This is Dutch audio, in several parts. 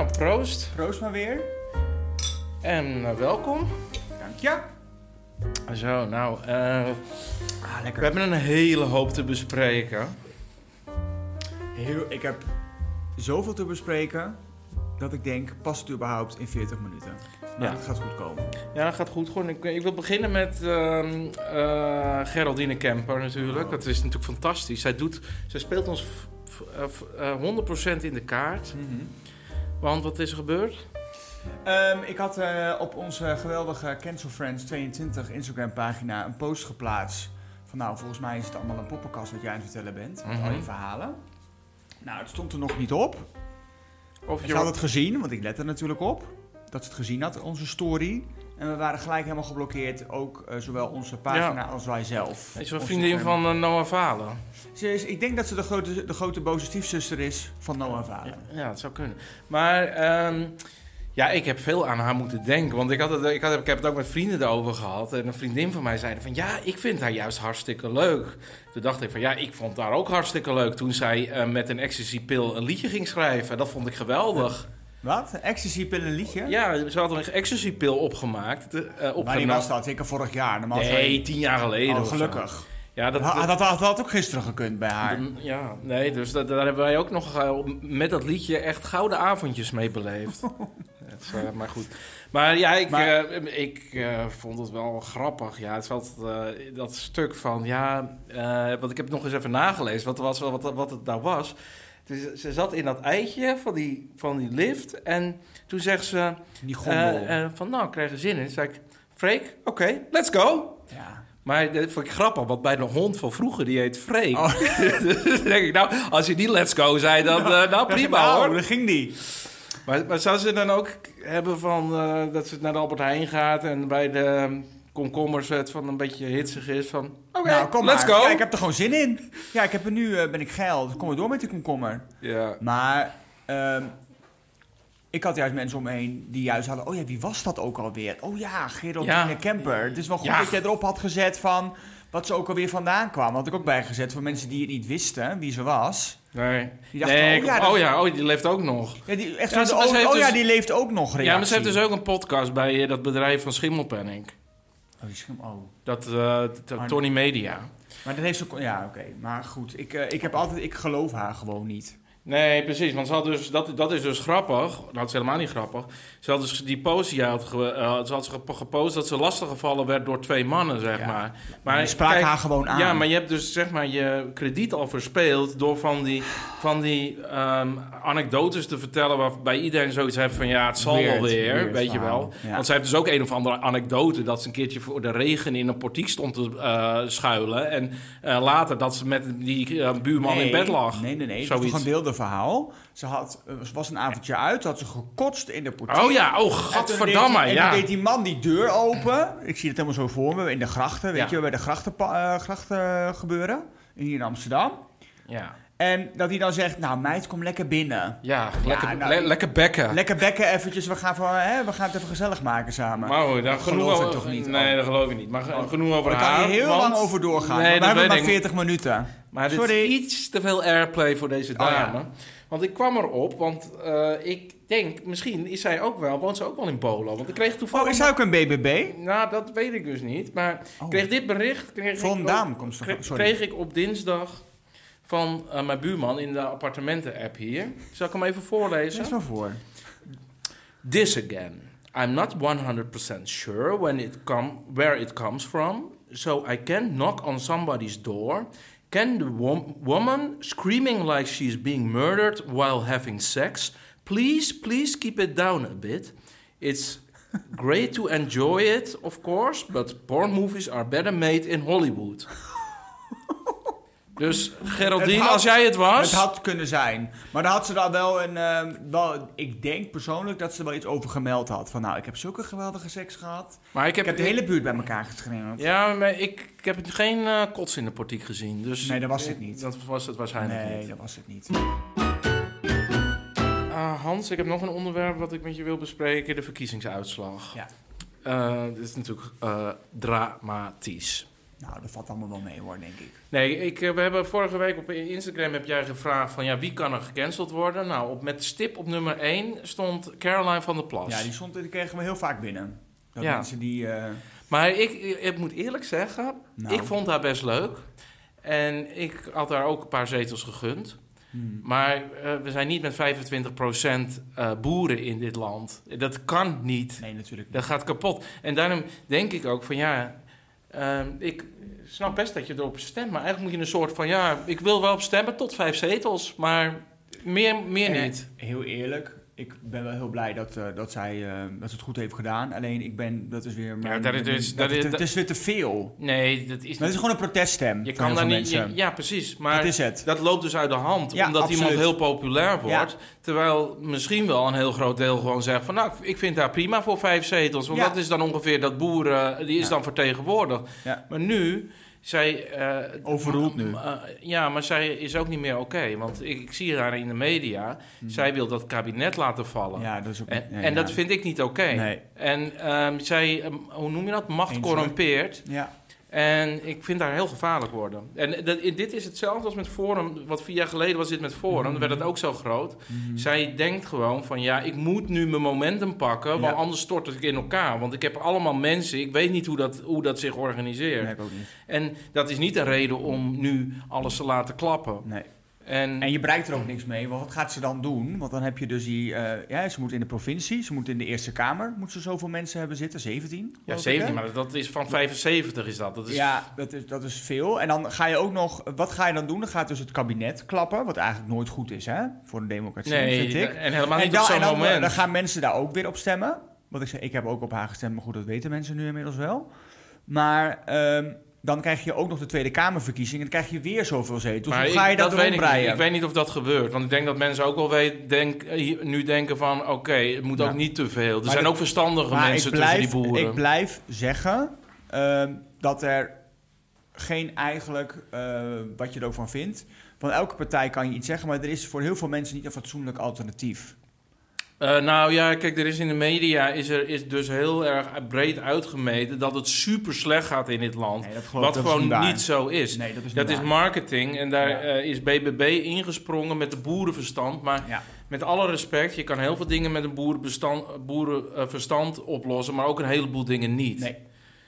Nou, proost Proost maar weer. en eh, welkom. Dank je. Zo, nou, eh, Ah, we hebben een hele hoop te bespreken. Heel, ik heb zoveel te bespreken dat ik denk, past het überhaupt in 40 minuten? Maar Ja. dat gaat goed komen. Ja, dat gaat goed. Gewoon, ik, ik wil beginnen met ehm, eh, Geraldine Kemper natuurlijk. Dat is natuurlijk fantastisch. Zij, doet, zij speelt ons f- f- eh, f- eh, 100% in de kaart. Want wat is er gebeurd? Ehm, ik had eh, op onze geweldige Cancel Friends 22 Instagram pagina een post geplaatst. Van nou, volgens mij is het allemaal een poppenkast wat jij aan het vertellen bent. Met Mhm. al die verhalen. Nou, het stond er nog niet op. Of Ze had het gezien, want ik let er natuurlijk op. Dat ze het gezien had, onze story. En we waren gelijk helemaal geblokkeerd. Ook eh, zowel onze pagina als wij zelf. Is een vriendin van eh, Noah Valen. Ze is, ik denk dat ze de grote, de grote boze stiefzuster is van Noah Valen. Ja, ja, het zou kunnen. Maar ehm, ja, ik heb veel aan haar moeten denken. Want ik, had het, ik, had, ik heb het ook met vrienden erover gehad. En een vriendin van mij zei van... Ja, ik vind haar juist hartstikke leuk. Toen dacht ik van... Ja, ik vond haar ook hartstikke leuk... toen zij eh, met een ecstasy-pil een liedje ging schrijven. Dat vond ik geweldig. Wat? Ecstasy-pil een liedje? Ja, ze had een ecstasy-pil opgemaakt. Wanneer opgenomen. was dat? Zeker vorig jaar. Normaal Nee, tien jaar geleden Oh, gelukkig. Ja, dat, Dat, dat, dat had ook gisteren gekund bij haar. Ja, nee, dus dat, daar hebben wij ook nog eh, met dat liedje echt gouden avondjes mee beleefd. Het eh, maar goed. Maar ja, ik, Maar- ik vond het wel grappig. Ja, het eh, dat stuk van, ja, want ik heb nog eens even nagelezen wat, was, wat, wat het nou was. Dus ze zat in dat eitje van die, van die lift en toen zegt ze Die eh, eh, van, nou, ik krijg er zin in. Zei ik, Freek, oké, let's go. ja. Maar dat vond ik grappig, want bij de hond van vroeger, die heet Freek. Oh. dus denk ik, nou, als je die let's go zei, dan eh, nou prima nou, hoor. daar ging die. Maar, maar zou ze dan ook hebben van dat ze naar de Albert Heijn gaat en bij de komkommers het van een beetje hitsig is van, oké, nou, kom let's maar. go. Ja, ik heb er gewoon zin in. Ja, ik heb er nu, eh, ben ik geil. Dus kom maar door met die komkommer. Ja. Maar ehm, ik had juist mensen om me heen die juist hadden... Oh ja, wie was dat ook alweer? Oh ja, Geraldine Ja. Kemper. Het is wel goed Ja. dat jij erop had gezet van... Wat ze ook alweer vandaan kwam. Had ik ook bijgezet voor mensen die het niet wisten wie ze was. Nee, Die dachten, nee oh ik- ja, oh, ja, oh, die leeft ook nog. Ja, die, echt Ja, zo, oh, oh ja, dus- die leeft ook nog reactie. Ja, maar ze heeft dus ook een podcast bij eh, dat bedrijf van Schimmelpenning. Oh, oh. Dat, eh, t- Maar- Tony Media. Maar dat heeft ze... ook- Ja, oké. Maar goed, ik, eh, ik heb altijd... Ik geloof haar gewoon niet. Nee, precies. Want ze had dus, dat, dat is dus grappig. Dat is helemaal niet grappig. Ze had dus die post die had, eh, ze had ge- gepost dat ze lastiggevallen werd door twee mannen, zeg Ja. maar. Maar je sprak kijk, haar gewoon aan. Ja, maar je hebt dus zeg maar je krediet al verspeeld door van die, van die ehm, anekdotes te vertellen waarbij iedereen zoiets heeft van ja, het zal Weird, wel weer, weird weet je wel. Ja. Want zij heeft dus ook een of andere anekdote dat ze een keertje voor de regen in een portiek stond te eh, schuilen en eh, later dat ze met die buurman in bed lag. Nee, nee, nee. Het was Zoiets. Beeldenverhaal. Ze, had, was een avondje uit, had ze gekotst in de portiek. Oh ja, oh En gadverdamme, deed die- ja. En deed die man die deur open. Ik zie het helemaal zo voor me, in de grachten. Weet Ja. je, bij de grachten, eh, grachten gebeuren. Hier in Amsterdam. Ja, En dat hij dan zegt, nou meid, kom lekker binnen. ja, lekker, nou, le- lekker bekken. Lekker bekken eventjes, we gaan, voor, hè, we gaan het even gezellig maken samen. maar hoor, daar Dat geloof ik toch niet? Nee, dat geloof ik niet. Maar Oh. genoeg over Daar haar. kan je heel want- lang over doorgaan. Nee, maar we hebben maar ik. 40 minuten. Maar dit Sorry. is iets te veel airplay voor deze Oh, ja. dame. Want ik kwam erop, want eh, ik denk, misschien is zij ook wel, woont ze ook wel in Polo. Want ik kreeg toevallig... Oh, is hij ook een BBB? Nou, dat weet ik dus niet. Maar Oh. kreeg dit bericht... Kreeg ik Vandaan komt ze- kreeg, kreeg ik op dinsdag van eh, mijn buurman in de appartementen-app hier. Zal ik hem even voorlezen? Lees maar voor. This again. I'm not 100% sure when it come, where it comes from, so I can't knock on somebody's door. Can the wom- woman screaming like she's being murdered while having sex please, please keep it down a bit? It's great to enjoy it, of course, but porn movies are better made in Hollywood. Dus Geraldine, had- als jij het was... Het had kunnen zijn. Maar dan had ze daar wel een... ehm, wel, ik denk persoonlijk dat ze er wel iets over gemeld had. Van nou, ik heb zulke geweldige seks gehad. maar ik Ik heb, de hele buurt bij elkaar geschreeuwd. Ja, maar ik, ik heb geen eh, kots in de portiek gezien. Dus Nee, dat was het niet. Dat was het waarschijnlijk nee, niet. dat was het niet. Ah, Hans, ik heb nog een onderwerp wat ik met je wil bespreken. De verkiezingsuitslag. Ja. Eh, dit is natuurlijk eh, dramatisch. Nou, dat valt allemaal wel mee hoor, denk ik. Nee, ik, eh, we hebben vorige week op Instagram heb jij gevraagd van ja, wie kan er gecanceld worden? Nou, op, met stip op nummer 1 stond Caroline van der Plas. Ja, die, stond, die kregen we heel vaak binnen. Dat Ja. mensen die... eh, Maar ik, ik moet eerlijk zeggen, nou, ik vond haar best leuk. En ik had haar ook een paar zetels gegund. hmm. Maar eh, we zijn niet met 25% eh boeren in dit land. Dat kan niet. Nee, natuurlijk niet. Dat gaat kapot. En daarom denk ik ook van ja, ehm, ik snap best dat je erop stemt. Maar eigenlijk moet je een soort van ja, ik wil wel op stemmen tot vijf zetels. Maar meer, meer niet. Heel eerlijk, ik ben wel heel blij dat, eh, dat zij eh, dat ze het goed heeft gedaan. Alleen ik ben, dat is weer... mijn- dat is- dus- dat dat is- het, het is weer te veel. Nee, dat is het is gewoon een proteststem Je kan daar niet. je- ja, precies. Maar dat is het. dat loopt dus uit de hand. Ja, omdat absoluut. iemand heel populair Ja. wordt. Terwijl misschien wel een heel groot deel gewoon zegt van... nou, ik vind haar prima voor vijf zetels. Want Ja. dat is dan ongeveer dat boeren... die is Ja. dan vertegenwoordigd. Ja. Maar nu... Zij, eh, Overroelt nu. eh, ja, maar zij is ook niet meer oké. want ik, ik zie haar in de media. Zij wil dat kabinet laten vallen. Hmm. Ja, dat is ook... En, nee, en ja. dat vind ik niet oké. Nee. En ehm, zij, ehm, hoe noem je dat? Macht corrumpeert. Ja. En ik vind daar heel gevaarlijk worden. En dat, dit is hetzelfde als met Forum. Wat vier jaar geleden was dit met Forum. Dan werd het ook zo groot. Mhm. Zij denkt gewoon van ja, ik moet nu mijn momentum pakken. Want Ja. anders stort ik in elkaar. Want ik heb allemaal mensen. Ik weet niet hoe dat, hoe dat zich organiseert. Nee, ik ook niet. En dat is niet een reden om nu alles te laten klappen. Nee. En, En je bereikt er ook niks mee, want wat gaat ze dan doen? Want dan heb je dus die... eh, ja, ze moet in de provincie, ze moet in de Eerste Kamer. Moet ze zoveel mensen hebben zitten? 17? ja, geloof ik, 17, hè? maar dat is van 75 is dat. dat is, Ja, dat is, dat is veel. En dan ga je ook nog... Wat ga je dan doen? Dan gaat dus het kabinet klappen, wat eigenlijk nooit goed is, hè? Voor een democratie, Nee, vind ik. en helemaal en niet dan, op zo'n en dan, moment. dan gaan mensen daar ook weer op stemmen. Wat ik zeg, ik heb ook op haar gestemd, maar goed, dat weten mensen nu inmiddels wel. Maar ehm, dan krijg je ook nog de Tweede Kamerverkiezing en dan krijg je weer zoveel zetels. Maar Hoe ga je ik- dat, weet ik, niet. breien? ik weet niet of dat gebeurt. Want ik denk dat mensen ook wel weet, denk, nu denken van... oké, het moet Ja. ook niet te veel. Er Maar zijn dat- ook verstandige mensen blijf, tussen die boeren. Ik blijf zeggen ehm, dat er geen eigenlijk, eh, wat je er ook van vindt... Van elke partij kan je iets zeggen, maar er is voor heel veel mensen niet een fatsoenlijk alternatief. Eh, nou ja, kijk, er is in de media is er is dus heel erg breed uitgemeten... dat het super slecht gaat in dit land. Nee, dat geloof wat gewoon niet zo is. Nee, dat is Dat marketing en daar Ja. eh, is BBB ingesprongen met de boerenverstand. Maar Ja. met alle respect, je kan heel veel dingen met een boerenverstand oplossen... maar ook een heleboel dingen niet. Nee.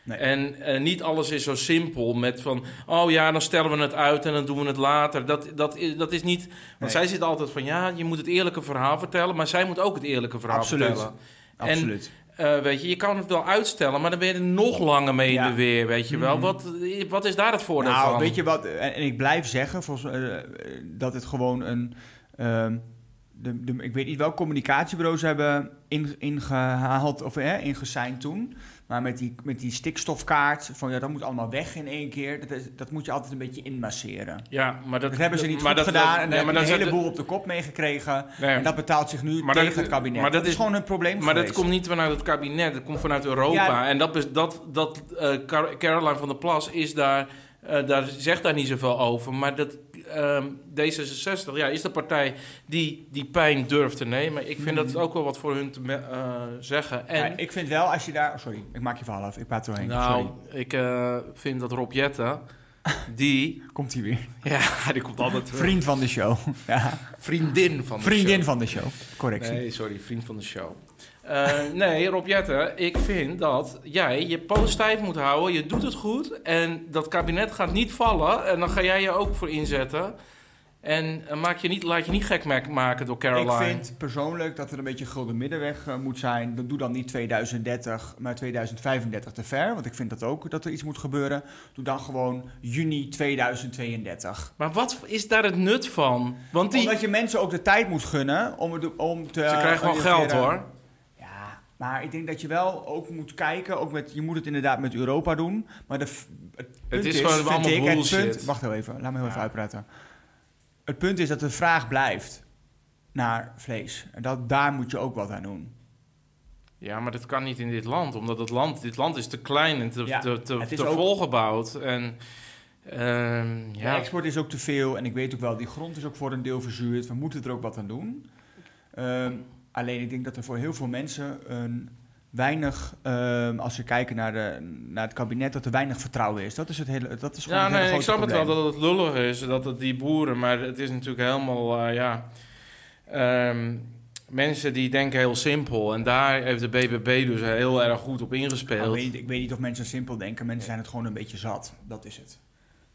Nee. En eh, niet alles is zo simpel met van... oh ja, dan stellen we het uit en dan doen we het later. Dat, dat, is, dat is niet... Want Nee. zij zit altijd van... ja, je moet het eerlijke verhaal vertellen... maar zij moet ook het eerlijke verhaal Absoluut. vertellen. Absoluut. Eh, weet je, je kan het wel uitstellen... maar dan ben je er nog langer mee Ja. in de weer, weet je wel. Mhm. Wat, wat is daar het voordeel nou, van? weet je wat, en, en ik blijf zeggen volgens, eh, eh, dat het gewoon een... ehm, de, de, ik weet niet welk communicatiebureau ze hebben in, ingehaald of eh, ingesigned toen. Maar met die, met die stikstofkaart, van ja, dat moet allemaal weg in één keer. Dat, is- dat moet je altijd een beetje inmasseren. Ja, maar dat, Dat hebben ze niet maar goed dat- gedaan. en ja, daar maar hebben een heleboel op de kop meegekregen. Nee. En dat betaalt zich nu Maar tegen dat- het kabinet. maar dat is is- gewoon een probleem Maar dat komt niet vanuit het kabinet, dat komt vanuit Europa. Ja. En dat, is- dat, dat eh, Car- Caroline van der Plas is daar, eh, daar, zegt daar niet zoveel over. Maar dat, ehm, D66 ja, is de partij die die pijn durft te nemen. Ik vind dat ook wel wat voor hun te eh, zeggen. En, Ja, ik vind wel, als je daar... oh, sorry, ik maak je verhaal af. Ik praat er doorheen. nou, Sorry. ik eh, vind dat Rob Jetten, die, Komt hij weer. ja, die komt altijd terug. Vriend van de show. ja. Vriendin van de Vriendin show. van de show. Correctie. Nee, sorry, vriend van de show. Eh, nee, Rob Jetten, ik vind dat jij je poot stijf moet houden. Je doet het goed en dat kabinet gaat niet vallen. En dan ga jij je ook voor inzetten. En eh, maak je niet, laat je niet gek ma- maken door Caroline. Ik vind persoonlijk dat er een beetje gulden middenweg eh, moet zijn. Dat doe dan niet 2030, maar 2035 te ver. Want ik vind dat ook dat er iets moet gebeuren. Doe dan gewoon juni 2032. Maar wat is daar het nut van? Want die, Omdat je mensen ook de tijd moet gunnen om, het, om te... ze krijgen gewoon geld hoor. Ja, maar ik denk dat je wel ook moet kijken. Ook met, je moet het inderdaad met Europa doen. Maar de, het, is is, gewoon allemaal ik, bullshit. punt, wacht heel even, laat me heel even uitpraten. Het punt is dat de vraag blijft naar vlees. En dat, daar moet je ook wat aan doen. Ja, maar dat kan niet in dit land. Omdat het land, dit land is te klein en te, Ja, te, te, te ook- volgebouwd. En ehm, De ja, export is ook te veel. En ik weet ook wel, die grond is ook voor een deel verzuurd. We moeten er ook wat aan doen. Ehm, alleen ik denk dat er voor heel veel mensen een weinig, ehm, als we kijken naar, de, naar het kabinet, dat er weinig vertrouwen is. Dat is het hele, dat is gewoon Ja, het hele nee, ik snap het wel probleem. dat het lullig is, dat het die boeren, maar het is natuurlijk helemaal, eh, ja... ehm, mensen die denken heel simpel en daar heeft de BBB dus heel erg goed op ingespeeld. weet, ik weet niet of mensen simpel denken. Mensen zijn het gewoon een beetje zat. Dat is het.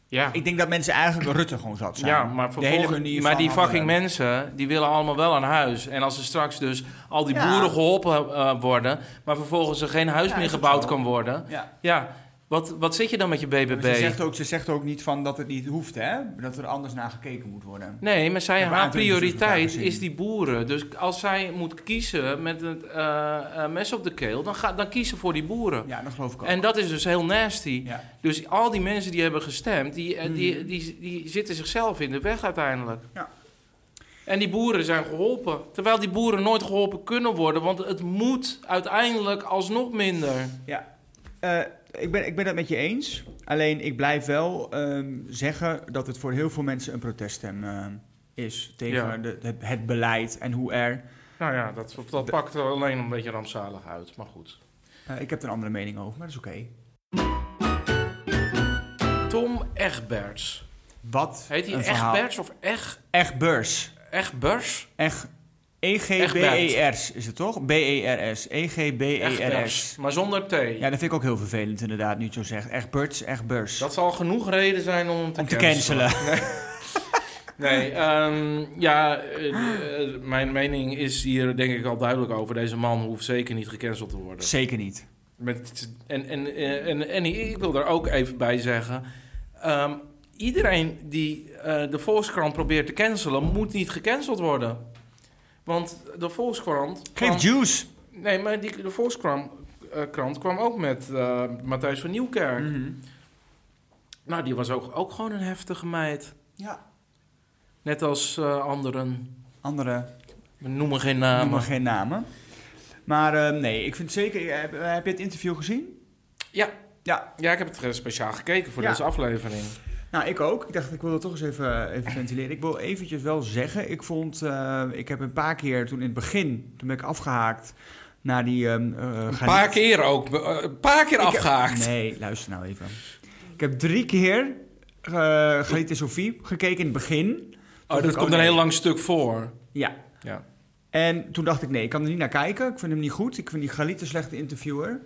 Ja. Ik denk dat mensen eigenlijk Rutte gewoon zat zijn. Ja, maar, vervolgens, maar die fucking mensen, die willen allemaal wel een huis. En als er straks dus al die Ja. boeren geholpen eh, worden, maar vervolgens er geen huis Ja, meer gebouwd kan worden. Ja. Ja, wat, wat zit je dan met je BBB? Ze zegt, ook, ze zegt ook niet van dat het niet hoeft, hè? Dat er anders naar gekeken moet worden. Nee, maar zij, haar prioriteit is die boeren. Dus als zij moet kiezen met het eh, eh, mes op de keel, dan, ga, dan kiezen voor die boeren. Ja, dat geloof ik ook. En dat is dus heel nasty. ja. Dus al die mensen die hebben gestemd, die, eh, die, Mhm. die, die, zitten zichzelf in de weg uiteindelijk. Ja. En die boeren zijn geholpen. Terwijl die boeren nooit geholpen kunnen worden, want het moet uiteindelijk alsnog minder. Ja, ik, ben, ik ben het met je eens. Alleen ik blijf wel ehm, zeggen dat het voor heel veel mensen een proteststem eh, is tegen Ja. de, het, het beleid en hoe er. Nou ja, dat, dat pakt er alleen een beetje rampzalig uit, maar goed. eh, ik heb er een andere mening over, maar dat is oké. Tom Egberts. Wat? Heet hij. Egberts of Eg, Egbers. Egbers? Eg. E E-G-B-E-R-S is het toch? B-E-R-S. E-G-B-E-R-S. Egberts, maar zonder T. Ja, dat vind ik ook heel vervelend inderdaad, nu het zo zegt. Egberts, Egbers. Dat zal genoeg reden zijn om te Om te cancelen. cancelen. Nee, ehm, ja, eh, eh, mijn mening is hier denk ik al duidelijk over. Deze man hoeft zeker niet gecanceld te worden. Zeker niet. Met, en, en, eh, en, en ik wil er ook even bij zeggen... ehm, iedereen die de Volkskrant probeert te cancelen... moet niet gecanceld worden. Want de Volkskrant... kwam- Geef juice. Nee, maar die, de Volkskrant eh, krant kwam ook met eh, Matthijs van Nieuwkerk. Mhm. Nou, die was ook, ook gewoon een heftige meid. Ja. Net als eh, anderen. Andere We noemen geen Noem namen. maar geen namen. Maar nee, ik vind zeker... Heb, heb je het interview gezien? Ja. Ja. Ja, ik heb het speciaal gekeken voor Ja. deze aflevering. Nou, ik ook. Ik dacht, ik wil dat toch eens even, even ventileren. Ik wil eventjes wel zeggen, ik vond... eh, ik heb een paar keer toen in het begin, toen ben ik afgehaakt naar die... ehm eh, Een paar keer ook. eh, Een paar keer Ik heb- afgehaakt. Nee, luister nou even. Ik heb drie keer uh, Galit en Sophie gekeken in het begin. oh, dat komt oh, een heel lang stuk voor. Ja. Ja. En toen dacht ik, nee, ik kan er niet naar kijken. Ik vind hem niet goed. Ik vind die Galit een slechte interviewer. En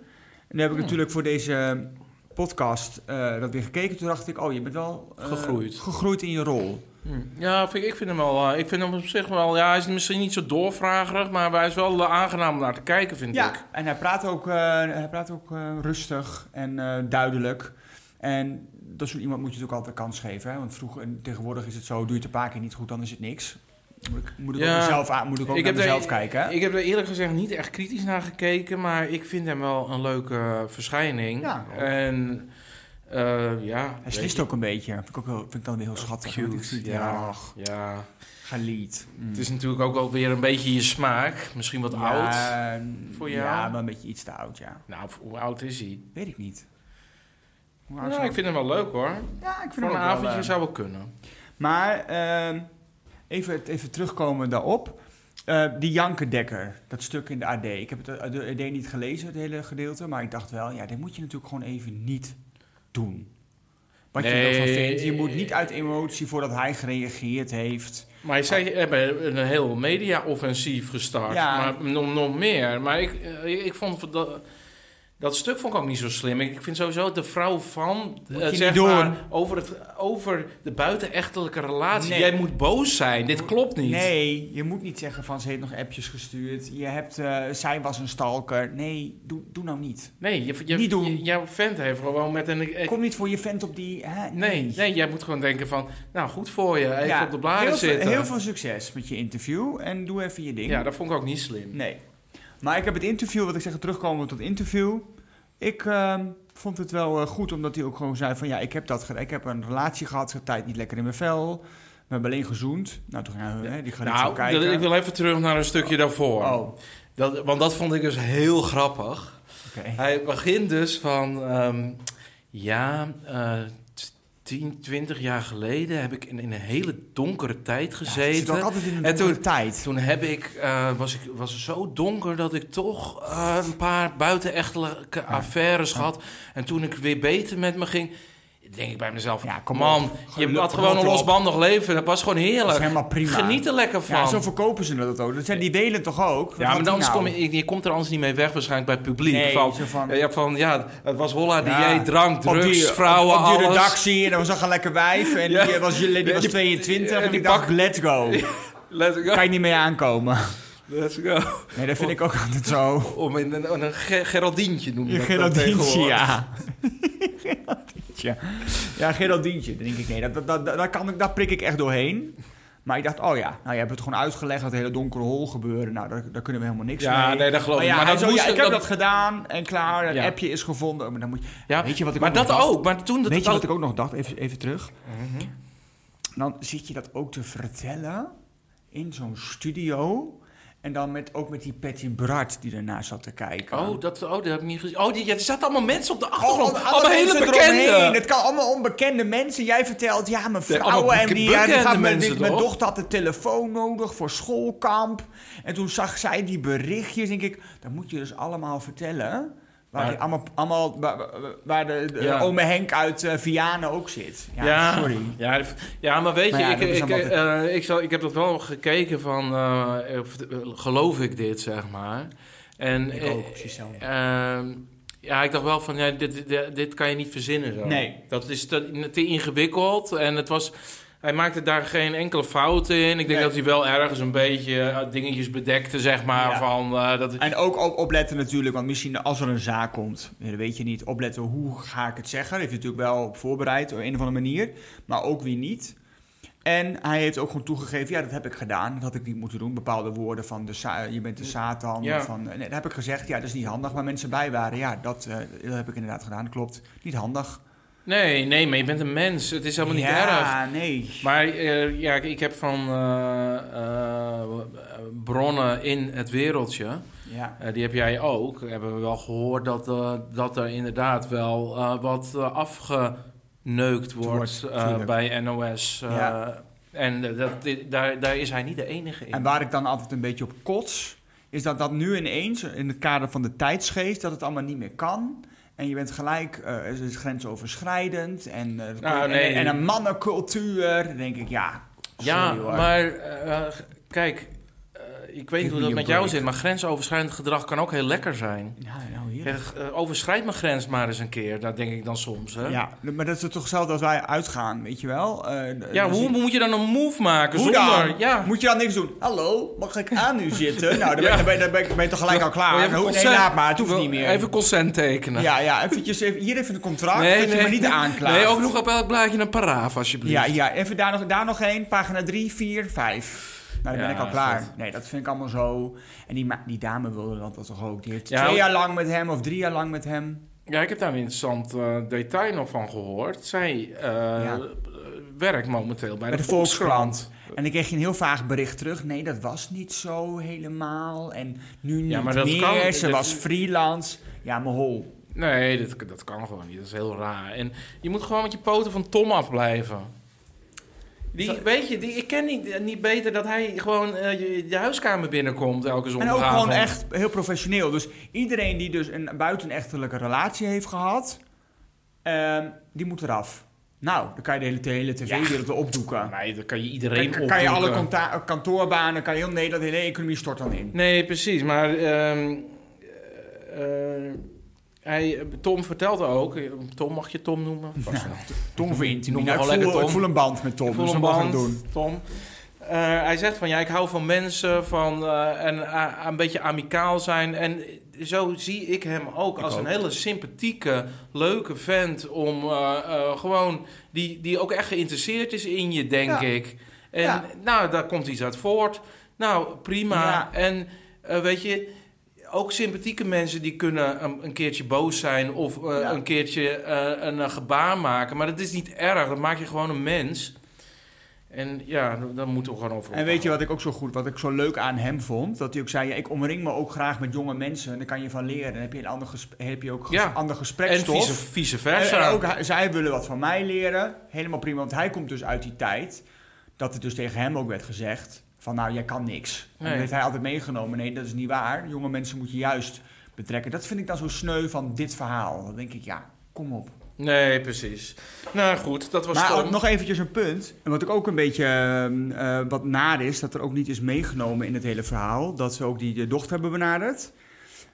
dan heb ik Hmm. natuurlijk voor deze podcast eh, dat weer gekeken. Toen dacht ik, oh, je bent wel... eh, Gegroeid. Gegroeid in je rol. Hm. Ja, vind ik, ik vind hem wel. eh, ik vind hem op zich wel. Ja, hij is misschien niet zo doorvragerig, maar hij is wel aangenaam om naar te kijken, vind Ja, ik. en hij praat ook, hij praat ook rustig en duidelijk. En dat soort iemand moet je natuurlijk altijd kans geven. Hè? Want vroeger, en tegenwoordig is het zo, doe je het een paar keer niet goed, dan is het niks. Moet ik, moet ik Ja. ook, mezelf, aan, moet ik ook Ik naar er, mezelf kijken. hè? ik heb er eerlijk gezegd niet echt kritisch naar gekeken, maar ik vind hem wel een leuke verschijning. Ja, en eh, ja. hij slist ook een beetje. Vind ik, ook wel, vind ik dan weer heel schattig. Cute, ja. ja. gelied. Mm. Het is natuurlijk ook wel weer een beetje je smaak. Misschien wat oud. Ja, voor jou? Ja, maar een beetje iets te oud, ja. Nou, hoe oud is hij? Weet ik niet. Zou- ik vind hem wel leuk hoor. ja, ik vind Voor hem een wel, avondje eh, zou wel kunnen. Maar ehm, even, even terugkomen daarop. Eh, die Janke-Dekker, dat stuk in de AD. Ik heb het eh, de AD niet gelezen, het hele gedeelte. Maar ik dacht wel, ja, dit moet je natuurlijk gewoon even niet doen. Wat je er ook van Nee. vindt. Je moet niet uit emotie voordat hij gereageerd heeft. Maar zij hebben een heel media-offensief gestart. Ja. Maar nog, nog meer. Maar ik, eh, ik vond dat, dat stuk vond ik ook niet zo slim. Ik vind sowieso de vrouw van, eh, je zeg maar, over, het, over de buitenechtelijke relatie. Nee. Jij moet boos zijn. Dit klopt niet. Nee, je moet niet zeggen van ze heeft nog appjes gestuurd. Je hebt, eh, zij was een stalker. Nee, doe, doe nou niet. Nee, je, je, Niet doen. je- jouw vent heeft gewoon met een... ik- Kom niet voor je vent op die... Hè? nee, nee, jij moet gewoon denken van... Nou, goed voor je. Even Ja, op de bladen heel veel, zitten. heel veel succes met je interview en doe even je ding. Ja, dat vond ik ook niet slim. Nee. Maar ik heb het interview, wat ik zeg, terugkomen tot interview. Ik ehm, vond het wel eh, goed, omdat hij ook gewoon zei van... Ja, ik heb, dat, ik heb een relatie gehad, zat tijd niet lekker in mijn vel. We hebben alleen gezoend. Nou, toen gaan we, hè, die gaan niet Nou, kijken. dat- ik wil even terug naar een stukje daarvoor. Oh, Dat, want dat vond ik dus heel grappig. Hij begint dus van... ehm, ja, eh, 10, 20 jaar geleden heb ik in, in een hele donkere tijd Ja, het gezeten. zit ook altijd in een En donkere toen- tijd. Toen heb ik, eh, was, ik, was het zo donker dat ik toch eh, een paar buitenechtelijke affaires had. En toen ik weer beter met me ging, denk ik bij mezelf... Ja, kom man, je had gewoon een losbandig leven. Dat was gewoon Dat is heerlijk. helemaal prima. Geniet er lekker van. Ja, zo verkopen ze dat ook. Dat zijn, die delen toch ook? Ja, maar die anders nou? kom je, je komt er anders niet mee weg waarschijnlijk bij het publiek. Nee, van, van- ja, van, ja, het was holla, Ja, dieet, drank, drugs, die, vrouwen, op, op die redactie en dan was een lekker wijf en Ja. die was, die was die- 22 ja, en die ik dacht, pak- let's go. Let's go. Kan je niet mee aankomen. Let's go. Nee, dat vind ik ook altijd zo. Om in een, een Ge- Geraldientje noem je dat dan Geraldientje, ja. Geraldientje. Ja, Geraldientje. Dan denk ik, nee, dat, dat, dat, daar, kan ik, daar prik ik echt doorheen. Maar ik dacht, oh ja, nou, je hebt het gewoon uitgelegd, dat hele donkere hol gebeuren. Nou, daar, daar kunnen we helemaal niks Ja, mee. nee, dat geloof maar ik. ja, Maar dat zo, moest- ja, ik heb dat- dat gedaan en klaar, het Ja. appje is gevonden. Maar dan moet je, Ja, weet je wat ik maar ook nog dat dacht? ook. Maar toen dat Weet je wat ik ook nog dacht? Even, even terug. Mhm. Dan zit je dat ook te vertellen in zo'n studio. En dan met, ook met die Patty Bart die ernaar zat te kijken. Oh, dat, oh, dat heb ik niet gezien. Oh, die, ja, er zaten allemaal mensen op de Oh, achtergrond. alle allemaal hele bekende. Het kan allemaal onbekende mensen. Jij vertelt, ja, mijn vrouwen en die, ja, die bekende gaat met, mensen, die- mijn dochter had de telefoon nodig voor schoolkamp. En toen zag zij die berichtjes. Denk ik, dat moet je dus allemaal vertellen. Waar, Maar- allemaal, allemaal, waar, de, de Ja. ome Henk uit eh Vianen ook zit. Ja, Ja, sorry. Ja, ja, maar weet je, ja, ik, is ik, allemaal eh, ik, zal, ik heb dat wel gekeken van, eh, of- eh, geloof ik dit, zeg maar. En, Ik eh, ook, precies zo. ehm, ja, ik dacht wel van, ja, dit, dit, dit kan je niet verzinnen zo. Nee. Dat is te, te ingewikkeld en het was... Hij maakte daar geen enkele fout in. Ik denk Nee. dat hij wel ergens een beetje eh, dingetjes bedekte, zeg maar. Ja. Van, eh, dat, En ook op, opletten natuurlijk, want misschien als er een zaak komt, dat weet je niet, opletten hoe ga ik het zeggen. Heeft hij natuurlijk wel op voorbereid op een of andere manier, maar ook wie niet. En hij heeft ook gewoon toegegeven, ja, dat heb ik gedaan, dat had ik niet moeten doen. Bepaalde woorden van, de sa- je bent de Satan, Ja. van, nee, dat heb ik gezegd, ja, dat is niet handig. Maar mensen bij waren, ja, dat, eh, dat heb ik inderdaad gedaan, klopt. Niet handig. Nee, nee, maar je bent een mens. Het is helemaal niet erg. Ja, nee. Maar eh, ja, ik heb van eh, eh, bronnen in het wereldje, Ja. die heb jij ook, hebben we wel gehoord dat, dat er inderdaad wel wat afgeneukt wordt bij NOS. Ja. En dat, daar, daar is hij niet de enige in. En waar ik dan altijd een beetje op kots, is dat dat nu ineens, in het kader van de tijdsgeest, dat het allemaal niet meer kan. En je bent gelijk, eh, het is grensoverschrijdend en, eh, Nou, en- nee. en, een mannencultuur. Dan denk ik, ja, ja, hoor. maar eh, kijk, ik weet niet hoe dat met jou zit, maar grensoverschrijdend gedrag kan ook heel lekker zijn. Ja, nou hier. Eh, overschrijd mijn grens maar eens een keer, dat denk ik dan soms. Hè? Ja, maar dat is toch hetzelfde als wij uitgaan, weet je wel? Eh, Ja, hoe ik- moet je dan een move maken hoe zonder... dan? Ja. Moet je dan niks doen? Hallo, mag ik aan u zitten? Nou, dan ben, dan ben, dan ben, ben je toch gelijk al klaar. Nou, even nee, consent- laat maar, het hoeft niet meer. Even consent tekenen. Ja, ja, eventjes, even, hier even een contract, dat je me niet aanklaagt. Nee, ook nog op elk blaadje een paraaf, alsjeblieft. Ja, ja, even daar nog, daar nog één, pagina 3, 4, 5. Nou, dan ben ik al klaar. Nee, dat vind ik allemaal zo. En die, die dame wilde dat toch ook. Die heeft twee jaar lang met hem of drie jaar lang met hem. Ja, ik heb daar een interessant eh, detail nog van gehoord. Zij eh, Ja. werkt momenteel bij, Bij de, de Volkskrant. En dan kreeg je een heel vaag bericht terug. Nee, dat was niet zo helemaal. En nu niet Ja, maar dat meer. kan- Ze dat- was freelance. Ja, mijn hol. Nee, dat, dat kan gewoon niet. Dat is heel raar. En je moet gewoon met je poten van Tom afblijven. Die, weet je, die, ik ken niet, niet beter dat hij gewoon eh, je, je huiskamer binnenkomt elke En zondagavond. ook gewoon echt heel professioneel. Dus iedereen die dus een buitenechtelijke relatie heeft gehad, ehm, die moet eraf. Nou, dan kan je de hele, de hele tv-wereld ja. opdoeken. Nee, dan kan je iedereen Dan kan je alle opdoeken. kantoorbanen, kan je heel Nederland, de hele economie stort dan in. Nee, precies. Maar ehm, eh, eh, hij, Tom vertelde ook... Tom, mag je Tom noemen? Vast. Tom. Noem Nou, me ik, voel, lekker Tom. ik voel een band met Tom, Ik voel dus een band, doen. Tom. Eh, hij zegt van ja, ik hou van mensen, van eh, en eh, een beetje amicaal zijn. En zo zie ik hem ook Ik als ook. een hele sympathieke, leuke vent. Om eh, eh, gewoon, die, die ook echt geïnteresseerd is in je, denk Ja. ik. En Ja. nou, daar komt iets uit voort. Nou, prima. Ja. En weet je, ook sympathieke mensen die kunnen een, een keertje boos zijn of Ja. een keertje eh, een, eh, gebaar maken. Maar dat is niet erg, dat maak je gewoon een mens. En ja, daar moeten we gewoon over En weet je wat ik ook zo goed, wat ik zo leuk aan hem vond? Dat hij ook zei, ja, ik omring me ook graag met jonge mensen. En daar kan je van leren. Dan heb je een ander, gesp- heb je ook Ja. ander En gesprekstof. vice, vice En, versa. en ook zij willen wat van mij leren. Helemaal prima, want hij komt dus uit die tijd dat het dus tegen hem ook werd gezegd van nou, jij kan niks. En dat heeft hij altijd meegenomen. Nee, dat is niet waar. Jonge mensen moet je juist betrekken. Dat vind ik dan zo sneu van dit verhaal. Dan denk ik, ja, kom op. Nee, precies. Nou goed, dat was Maar ook nog eventjes een punt. En wat ik ook een beetje ehm, eh, wat naar is, dat er ook niet is meegenomen in het hele verhaal. Dat ze ook die de dochter hebben benaderd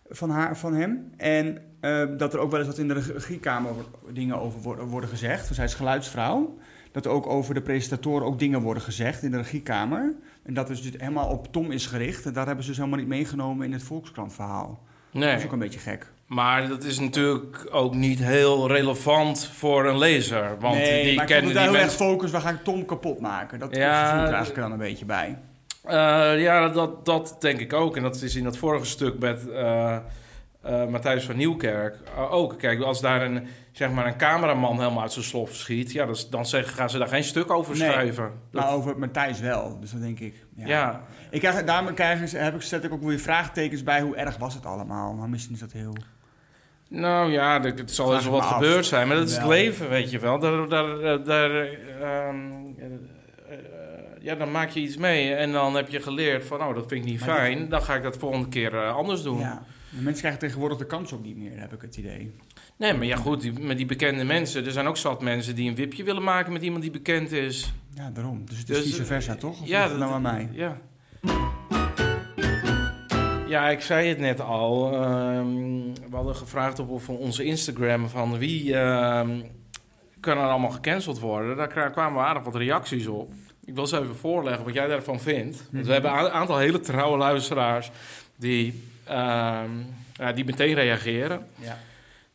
van, haar, van hem. En eh, dat er ook wel eens wat in de regiekamer dingen over worden, gezegd. Want zij is geluidsvrouw. Dat er ook over de presentatoren ook dingen worden gezegd in de regiekamer. En dat is dus helemaal op Tom is gericht. En daar hebben ze dus helemaal niet meegenomen in het Volkskrant verhaal. Dat nee, is ook een beetje gek. maar dat is natuurlijk ook niet heel relevant voor een lezer. Want nee, die maar kennen die heel erg mensen... focus. We gaan Tom kapot maken. Dat Ja, ik er dan een beetje bij. Eh, ja, dat, dat denk ik ook. En dat is in dat vorige stuk met eh, eh, Matthijs van Nieuwkerk eh, ook. Kijk, als daar een, zeg maar een cameraman helemaal uit zijn slof schiet... Ja, dat dan zeggen, gaan ze daar geen stuk over Nee, schrijven. Dat- Maar over Matthijs wel. Dus dan denk ik. Ja. ja. Ik krijg, daarom krijg, ik- heb ik, zet ik ook weer vraagtekens bij hoe erg was het allemaal. Maar misschien is dat heel. Nou ja, het zal eens wat af. gebeurd zijn. Maar dat is het leven, weet je wel. Daar, daar, daar, ehm, eh, ja, dan maak je iets mee en dan heb je geleerd van... oh, dat vind ik niet Maar fijn. Dan ga ik dat volgende keer anders doen. Ja. De mensen krijgen tegenwoordig de kans ook niet meer, heb ik het idee. Nee, maar ja goed, die, met die bekende mensen... er zijn ook zat mensen die een wipje willen maken met iemand die bekend is. Ja, daarom. Dus het is Dus, vice versa, toch? Of ja, dat- nou aan mij. Ja. Ja, ik zei het net al. ehm, we hadden gevraagd op, op onze Instagram van wie ehm, kan er allemaal gecanceld worden. Daar kwamen aardig wat reacties op. Ik wil ze even voorleggen wat jij daarvan vindt. Want we hebben een aantal hele trouwe luisteraars die, ehm, ja, die meteen reageren. Ja.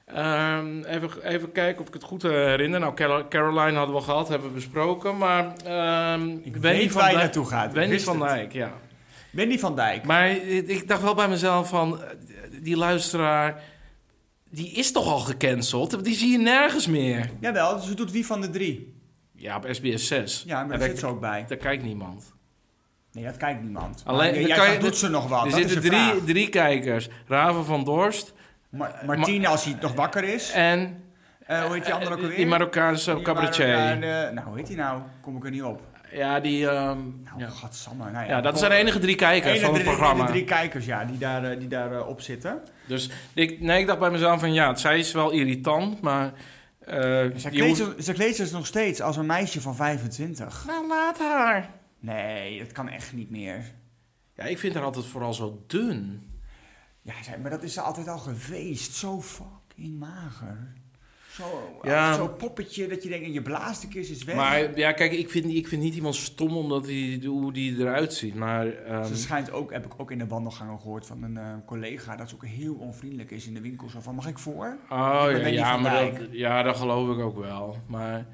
Ehm, even, even kijken of ik het goed herinner. Nou, Carol- Caroline hadden we gehad, hebben we besproken. Maar ehm Ik Wendy weet van Dijk- naartoe gaat. Wendy van het. Dijk, ja. Wendy van Dijk. Maar ik dacht wel bij mezelf van... eh, Die luisteraar, die is toch al gecanceld? Die zie je nergens meer. Jawel, dus ze doet wie van de drie? Ja, op SBS 6. Ja, maar daar zit ze ook bij. daar kijkt niemand. Nee, dat kijkt niemand. Alleen- jij kan je- doet ze nog wat? er dat zitten vraag. drie, drie kijkers. Raven van Dorst Ma- Martine, als hij nog wakker is. en... Eh, hoe heet die andere ook eh, alweer? Die Marokkaanse cabaretier. Marokkaan, nou, hoe heet die nou? Kom ik er niet op. Ja, die... ehm, Nou, ja. gadsamme. Nou, ja, dat kom- zijn de enige drie kijkers van het drie- programma. De drie kijkers, ja, die daar, eh, die daar op zitten. Dus ik, nee, ik dacht bij mezelf van... Ja, zij is wel irritant, maar... kleedt, zich- ze kleedt zich nog steeds als een meisje van 25. Nou, laat haar. Nee, dat kan echt niet meer. Ja, ik vind haar altijd vooral zo dun. Ja, maar dat is ze altijd al geweest. Zo fucking mager. Zo, Ja. Zo'n poppetje dat je denkt, en je blaast ze is weg. Maar ja, kijk, ik vind, ik vind niet iemand stom omdat hij, hoe die eruit ziet. Maar ehm, Ze schijnt ook, heb ik ook in de wandelgangen gehoord van een eh, collega, dat ze ook heel onvriendelijk is in de winkel. Zo van, mag ik voor? oh ja, ja, maar dat, ja, dat geloof ik ook wel. Maar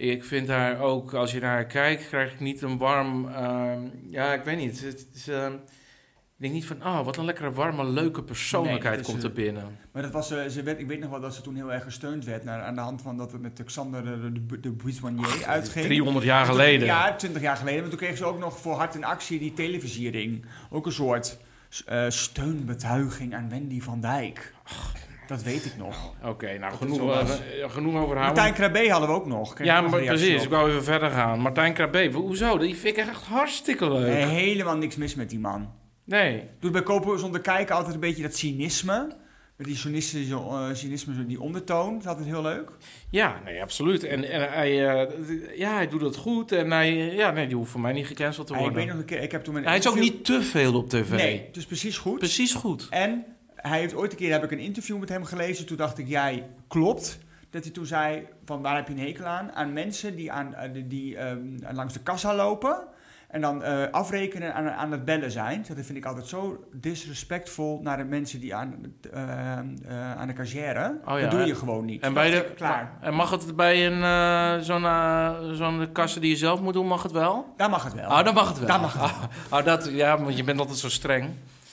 ik vind haar ook, als je naar haar kijkt, krijg ik niet een warm. ehm, ja, ik weet niet. Het is, ehm, ik denk niet van, oh, wat een lekkere, warme, leuke persoonlijkheid Nee, is, komt er binnen. Maar dat was, eh, ze werd, ik weet nog wel dat ze toen heel erg gesteund werd naar, aan de hand van dat het met Xander de, de, de Buissonnier uitging. 300 jaar Toen- geleden. Ja, 20 jaar geleden. Maar toen kreeg ze ook nog voor hart en actie die televisiering. Ook een soort eh, steunbetuiging aan Wendy van Dijk. Dat weet ik nog. Oké, nou, Dat genoeg, eh, genoeg over haar. Martijn Krabbe hadden we ook nog. Ja, ik maar precies. op. Ik wou even verder gaan. Martijn Krabbe, hoezo? Die vind ik echt hartstikke leuk. Nee, helemaal niks mis met die man. Nee. Doet bij Kopen zonder kijken altijd een beetje dat cynisme. Met die cynisme, eh, cynisme die ondertoon. Dat is altijd heel leuk. Ja, nee, absoluut. En, en hij, ja, hij doet het goed. En hij, ja, nee, die hoeft voor mij niet gecanceld te En ik worden. weet nog een keer, ik heb toen een hij is ook niet te veel op tv. Nee, dus precies goed. Precies goed. En hij heeft ooit een keer heb ik een interview met hem gelezen. Toen dacht ik, jij klopt. Dat hij toen zei: van waar heb je een hekel aan? Aan mensen die, aan, eh, die, die ehm, langs de kassa lopen. En dan eh, afrekenen aan, aan het bellen zijn. Dat vind ik altijd zo disrespectvol naar de mensen die aan, eh, aan de cashier. Oh ja, dat doe je en- gewoon niet. En, bij de, klaar. en mag het bij een, zo'n, zo'n kassen die je zelf moet doen, mag het wel? Daar mag het wel. Oh, dan mag het wel. Daar mag het Ah, oh, dat, ja, want je bent altijd zo streng.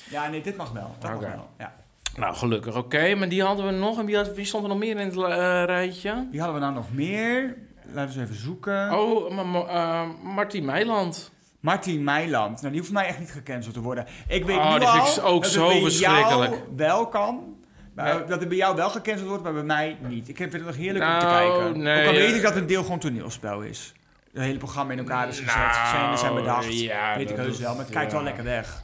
Ja, nee, dit mag wel. Dat mag wel. Ja. Nou, gelukkig. Oké, maar die hadden we nog. En wie, had- wie stond er nog meer in het eh, rijtje? Wie hadden we nou nog meer? laten we eens even zoeken. Oh, eh, Martien Meiland. Martin Meiland. Nou, die hoeft mij echt niet gecanceld te worden. Ik weet Oh, nu die al ik ook dat zo het bij verschrikkelijk. jou wel kan. Maar Nee. Dat het bij jou wel gecanceld wordt, maar bij mij niet. Ik vind het nog heerlijk om te Nou, kijken. nee, Ook al weet ik dat het een deel gewoon toneelspel is. Het hele programma in elkaar is gezet, Nou, scènes zijn bedacht. ja, weet ik dat heus is- wel, maar het kijkt wel lekker weg.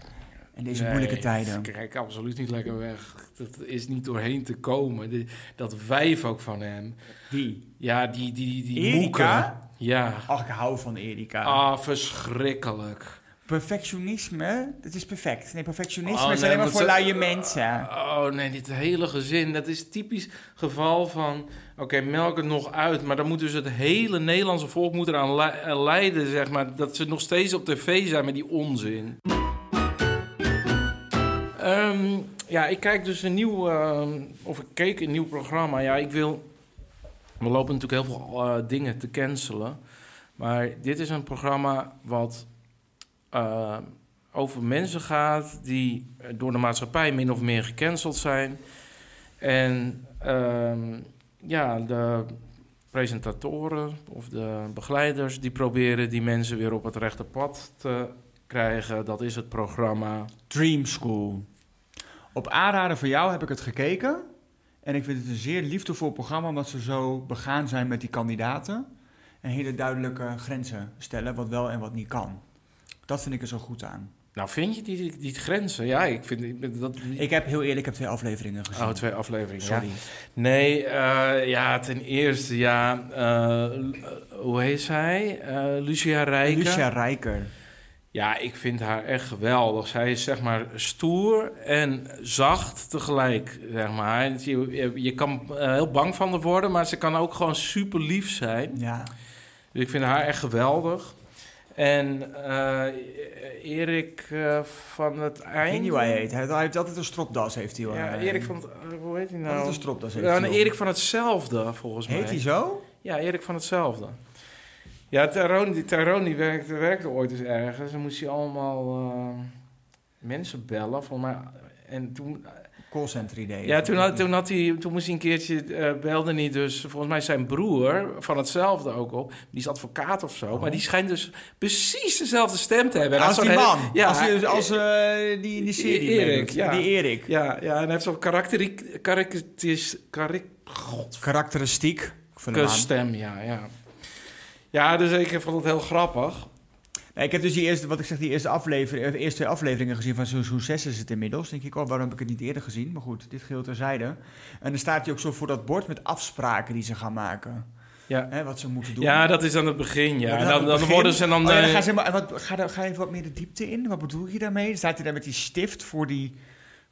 In deze Nee, moeilijke tijden. Kijk, absoluut niet lekker weg. Dat is niet doorheen te komen. Die- dat wijf ook van hem. Wie? Ja, die, die, die Erika? moeken. Ja. Ach, ik hou van Erika. Ah, verschrikkelijk. Perfectionisme, dat is perfect. Nee, perfectionisme Oh, is alleen maar voor luie mensen. Oh nee, dit hele gezin, dat is typisch geval van... Oké, melk het nog uit, maar dan moet dus het hele Nederlandse volk moet eraan li- eh, lijden, zeg maar... dat ze nog steeds op tv zijn met die onzin. Ehm, ja, ik kijk dus een nieuw... ehm, of ik keek een nieuw programma. Ja, ik wil... We lopen natuurlijk heel veel eh, dingen te cancelen. Maar dit is een programma wat... eh, over mensen gaat die door de maatschappij min of meer gecanceld zijn. En ehm, ja, de presentatoren of de begeleiders die proberen die mensen weer op het rechte pad te krijgen. Dat is het programma. Dream School. Op aanraden van jou heb ik het gekeken. En ik vind het een zeer liefdevol programma, omdat ze zo begaan zijn met die kandidaten. En hele duidelijke grenzen stellen, wat wel en wat niet kan. Dat vind ik er zo goed aan. Nou, vind je die, die grenzen? Ja, ik vind ik dat. Ik heb heel eerlijk ik heb twee afleveringen gezien. Oh, twee afleveringen. Sorry. Ja. Nee, eh, ja, ten eerste, ja. eh, hoe heet zij? Eh, Lucia Rijken. Lucia Rijker. Ja, ik vind haar echt geweldig. Zij is zeg maar stoer en zacht tegelijk, zeg maar. Je, je, kan eh, heel bang van haar worden, maar ze kan ook gewoon super lief zijn. Ja. Dus ik vind haar echt geweldig. En eh, Erik eh, van het Ik weet Eind. niet hoe hij heet. Hij heeft altijd een stropdas, heeft hij. hoor. Ja, Erik van het... hoe heet hij Altijd nou? een stropdas heeft Ja, hij. hoor. Erik van hetzelfde, volgens mij. Heet hij zo? Ja, Erik van hetzelfde. Ja, Tyrone, die, Tyrone die werkte, werkte ooit eens ergens. Dan moest hij allemaal eh, mensen bellen. Volgens mij. En toen, Callcenter idee. ja, toen, had, toen, had hij, toen moest hij een keertje, eh, belde hij dus volgens mij zijn broer van hetzelfde ook op. Die is advocaat of zo. Oh. Maar die schijnt dus precies dezelfde stem te hebben. En Als die man. Ja, als hij- als eh, die die serie Erik, meedoet. ja. Die Erik. ja, ja, en hij heeft zo'n karakteriek, Karakteristiek. Aan. stem, ja, ja. Ja, dus ik vond het heel grappig. Nee, ik heb dus die eerste, wat ik zeg, die eerste aflevering, de eerste afleveringen gezien van seizoen 6 is het inmiddels. denk ik, oh, waarom heb ik het niet eerder gezien? Maar goed, dit geheel terzijde. En dan staat hij ook zo voor dat bord met afspraken die ze gaan maken. Ja. Hè, wat ze moeten doen. Ja, dat is aan het begin, ja. Dan, dan het begin. worden ze dan... Oh ja, dan eh, gaan ze maar, wat, ga, ga even wat meer de diepte in. Wat bedoel je daarmee? Staat hij daar met die stift voor, die,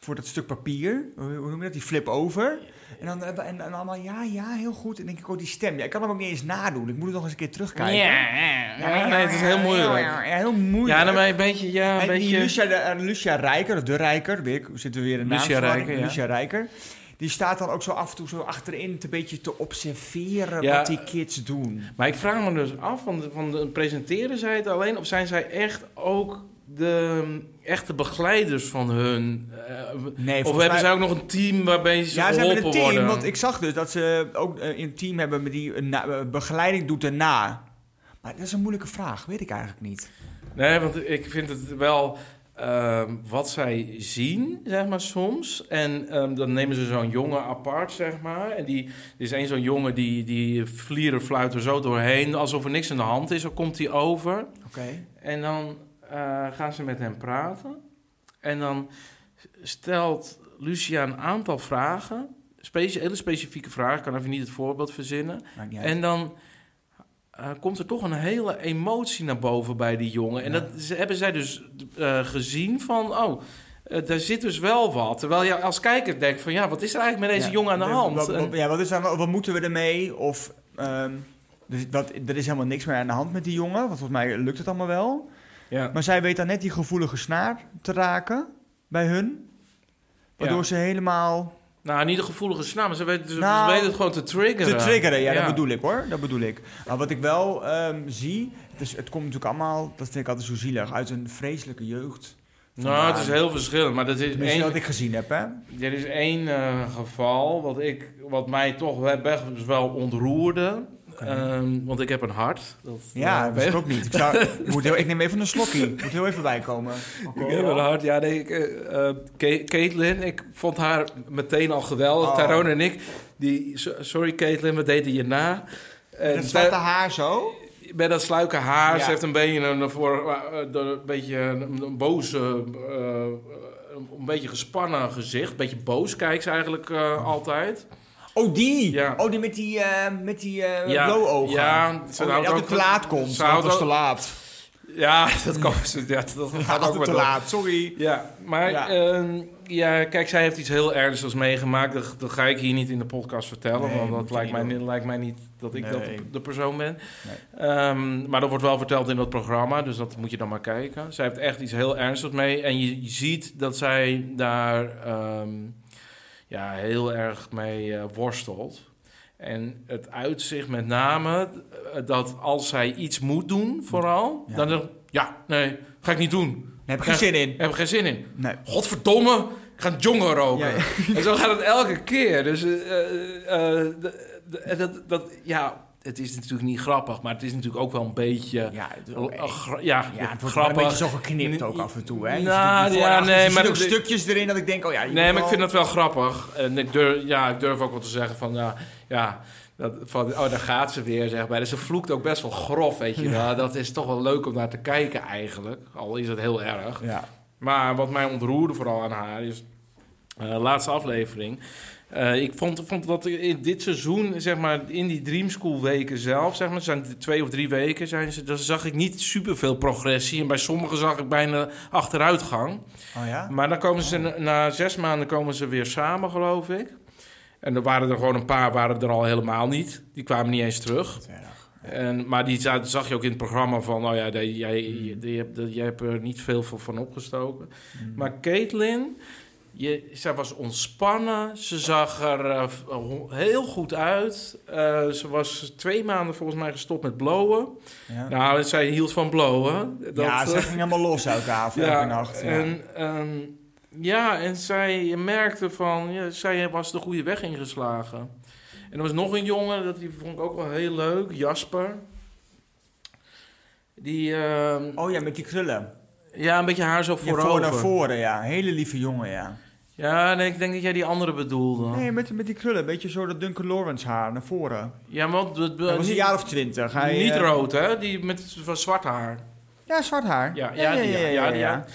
voor dat stuk papier. Hoe, noem je dat? Die flip over. En dan en, en, allemaal, ja, ja, heel goed. En dan denk ik, oh, die stem. Ja, ik kan hem ook niet eens nadoen. Ik moet het nog eens een keer terugkijken. ja, ja, nee, het is heel moeilijk. Ja, ja, heel moeilijk. Ja, dan ben je een beetje... Ja, een En beetje Lucia, de, eh, Lucia Rijker, of de Rijker, weer, zitten we weer in de Lucia. Rijker, ja. Lucia Rijker. Die staat dan ook zo af en toe zo achterin te beetje te observeren Ja. wat die kids doen. maar ik vraag me dus af, van van presenteren zij het alleen... of zijn zij echt ook de echte begeleiders van hun? Eh, Nee, of hebben mij- zij ook nog een team waarbij ze Ja, ze geholpen hebben een team, worden? want ik zag dus dat ze ook eh, een team hebben met die een eh, begeleiding doet erna. Maar dat is een moeilijke vraag, weet ik eigenlijk niet. Nee, want ik vind het wel ehm, wat zij zien, zeg maar, soms. En ehm, dan nemen ze zo'n jongen apart, zeg maar. En die er is één zo'n jongen die, die vlieren fluit er zo doorheen, alsof er niks aan de hand is. Zo komt hij over. Oké. En dan eh, gaan ze met hem praten. En dan stelt Lucia een aantal vragen. Specie hele specifieke vragen. Ik kan even niet het voorbeeld verzinnen. En dan eh, komt er toch een hele emotie naar boven bij die jongen. En Ja. dat ze- hebben zij dus eh, gezien van... Oh, eh, daar zit dus wel wat. Terwijl je als kijker denkt van... Ja, wat is er eigenlijk met deze Ja, jongen aan de hand? Wat- ja, wat, is er, wat moeten we ermee? Of, ehm, dus dat, er is helemaal niks meer aan de hand met die jongen. Want volgens mij lukt het allemaal wel. Ja. Maar zij weet dan net die gevoelige snaar te raken bij hun. Waardoor Ja. ze helemaal Nou, niet de gevoelige snaar, maar ze weten, ze Nou, weten het gewoon te triggeren. te triggeren. Ja, dat bedoel ik hoor. Dat bedoel ik. Maar wat ik wel ehm, zie, het, is, het komt natuurlijk allemaal, dat vind ik altijd zo zielig, uit een vreselijke jeugd. Nou, het is heel verschillend. Maar dat is één, wat ik gezien heb, hè? er is één eh, geval wat, ik, wat mij toch best wel ontroerde. Ehm, want ik heb een hart. Dat, Ja, eh, dat is ook niet. Ik, zou, ik moet heel, ik neem even een slokje. Ik moet heel even bijkomen. Ik heb een hart. Ja, nee, ik, eh, eh, Caitlin, ik vond haar meteen al geweldig. Oh. Tyrone en ik, die, so- sorry Caitlin, we deden je na. En Het zwarte haar zo. met dat sluike haar, Ja. ze heeft een beetje een, voor, een beetje een, een boze, eh, een beetje gespannen gezicht. Een beetje boos kijkt ze eigenlijk eh, altijd. Oh, die. Ja. Oh, die met die, eh met die eh Ja. Ja, ze oh, altijd ook- te laat komt. ze Dat was te laat. Ja, dat, kan, ja, dat, dat gaat ook wel te laat, sorry. Ja, maar Ja. ja. ja, kijk, zij heeft iets heel ernstigs meegemaakt. Dat, dat ga ik hier niet in de podcast vertellen, Nee, want dat lijkt mij, doen. lijkt mij niet dat ik Nee. dat de persoon ben. Nee. Ehm, maar dat wordt wel verteld in dat programma, dus dat moet je dan maar kijken. Zij heeft echt iets heel ernstigs mee en je, je ziet dat zij daar ehm, ja, heel erg mee eh, worstelt. En het uitzicht met name eh, dat als zij iets moet doen, vooral, Ja. dan ja, nee, ga ik niet doen. Heb ik geen zin in. Heb ik geen zin in. Nee. Godverdomme, ik ga jongen roken. Ja, ja. En zo gaat het elke keer. Dus en dat, dat, ja, het is natuurlijk niet grappig, maar het is natuurlijk ook wel een beetje... Ja, het eh, ook ja, Ja, het wordt wel een grappig. beetje zo geknipt ook af en toe, hè? Nou, ja, nee, maar ook dat- stukjes erin dat ik denk, oh ja... Nee, maar ik vind dat wel grappig. En ik durf, ja, ik durf ook wel te zeggen van, ja, ja dat, van, oh, daar gaat ze weer, zeg maar. Dus ze vloekt ook best wel grof, weet je wel. Dat is toch wel leuk om naar te kijken eigenlijk. Al is het heel erg. Ja. Maar wat mij ontroerde vooral aan haar is... eh laatste aflevering. Eh, ik vond, vond dat in dit seizoen, zeg maar, in die Dream School weken zelf, zeg maar, zijn twee of drie weken, zijn ze, daar zag ik niet superveel progressie. En bij sommigen zag ik bijna achteruitgang. Oh ja? Maar dan komen ze na, na zes maanden komen ze weer samen, geloof ik. En er waren er gewoon een paar, waren er al helemaal niet. Die kwamen niet eens terug. En, maar die za- zag je ook in het programma van, nou ja, jij, jij, hebt, jij hebt er niet veel van van opgestoken. Mm. Maar Caitlin, je, zij was ontspannen. Ze zag er eh, ho- heel goed uit. Eh, ze was twee maanden volgens mij gestopt met blowen. Ja. Nou, zij hield van blowen. Dat, ja, ze eh, ging helemaal los elke avond, elke nacht. Ja. En, ehm, ja, en zij je merkte van, ja, zij was de goede weg ingeslagen. En er was nog een jongen, dat die vond ik ook wel heel leuk, Jasper. Die, ehm, Oh ja, met die krullen. Ja, een beetje haar zo Ja, voorover. voor naar voren, ja. Hele lieve jongen, ja. Ja, nee, ik denk dat jij die andere bedoelde. Nee, met, met die krullen. Een beetje zo dat Duncan Lawrence haar naar voren. Ja, want Hij was een jaar of twintig. Hij, niet eh, rood, hè? Die met van zwart haar. Ja, zwart haar. Ja, ja, ja, ja, ja.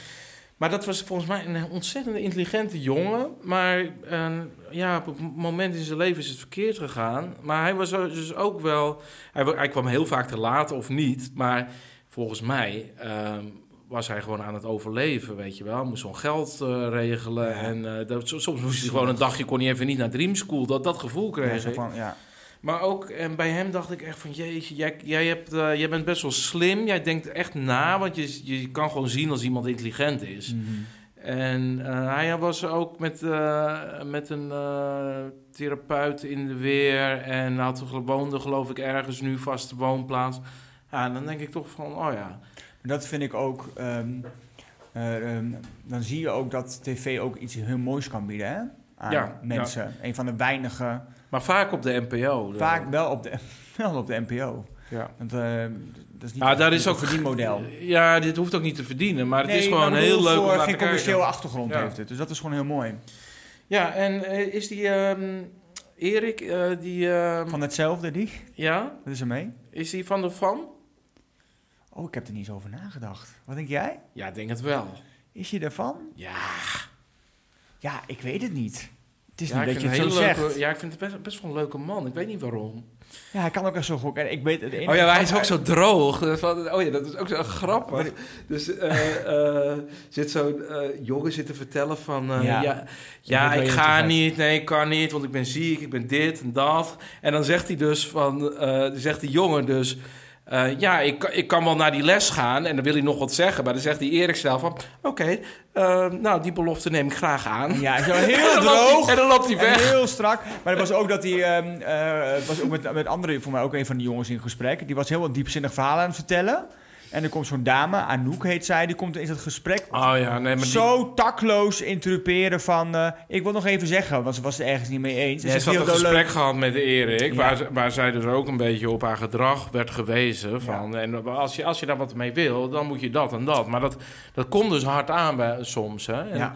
Maar dat was volgens mij een ontzettend intelligente jongen. Maar eh, ja, op een moment in zijn leven is het verkeerd gegaan. Maar hij was dus ook wel... Hij kwam heel vaak te laat of niet. Maar volgens mij ehm, was hij gewoon aan het overleven, weet je wel. Moest zo'n geld eh, regelen. Ja. En eh, dat, soms moest hij gewoon een dagje... kon hij even niet naar Dream School. Dat, dat gevoel kreeg Ja, ja. Maar ook en bij hem dacht ik echt van... Jeetje, jij, jij, hebt, eh, jij bent best wel slim. Jij denkt echt na. Want je, je kan gewoon zien als iemand intelligent is. Mhm. En hij was ook met, met een therapeut in de weer. En had woonde geloof ik ergens nu vaste woonplaats. Ja, dan denk ik toch van, oh ja. Dat vind ik ook... ehm, eh, ehm, dan zie je ook dat tv ook iets heel moois kan bieden, hè? Aan Ja, mensen. Een van de weinige... Maar vaak op de NPO. de- Vaak wel op de, wel op de NPO. Ja. Want eh, dat is niet Ja, daar is ook verdienmodel. Ja, dit hoeft ook niet te verdienen. Maar het is gewoon heel leuk om voor te geen commerciële achtergrond Ja. heeft het. Dus dat is gewoon heel mooi. Ja, en eh, is die ehm, Erik, eh, die... ehm, Van hetzelfde, die? ja, Wat is er mee? is die van de fan? Oh, ik heb er niet eens over nagedacht. Wat denk jij? Ja, ik denk het wel. Is je ervan? Ja, Ja, ik weet het niet. Het is ja, niet ik dat je vind het een zo zegt. leuke, ja, ik vind het best, best wel een leuke man. Ik weet niet waarom. Ja, hij kan ook echt zo goed. En ik weet het enige Oh ja, hij is ook zo droog. Oh ja, dat is ook zo grappig. Dus eh, zit zo'n eh, jongen zit te vertellen van... Ja. ja, ja, ik ga niet, nee, ik kan niet, want ik ben ziek, ik ben dit en dat. En dan zegt hij dus van... zegt die jongen dus... eh, ja, ik, kan- ik kan wel naar die les gaan en dan wil hij nog wat zeggen. Maar dan zegt die Erik zelf van... Oké, eh, nou, die belofte neem ik graag aan. Ja, en, heel droog. en dan loopt hij weg. heel strak. Maar het was ook dat hij... ehm, eh, was ook met, met andere, voor mij ook een van de jongens in gesprek. Die was heel wat diepzinnig verhaal aan het vertellen. En er komt zo'n dame, Anouk heet zij, die komt in dat gesprek Oh ja, nee, maar die- zo takloos interruperen van... eh, ik wil nog even zeggen, want ze was het ergens niet mee eens. Ja, Ze had een leuk. gesprek gehad met Erik, Ja. waar, waar zij dus ook een beetje op haar gedrag werd gewezen. Van, En als je, als je daar wat mee wil, dan moet je dat en dat. Maar dat, dat komt dus hard aan bij, soms. Hè? En Ja.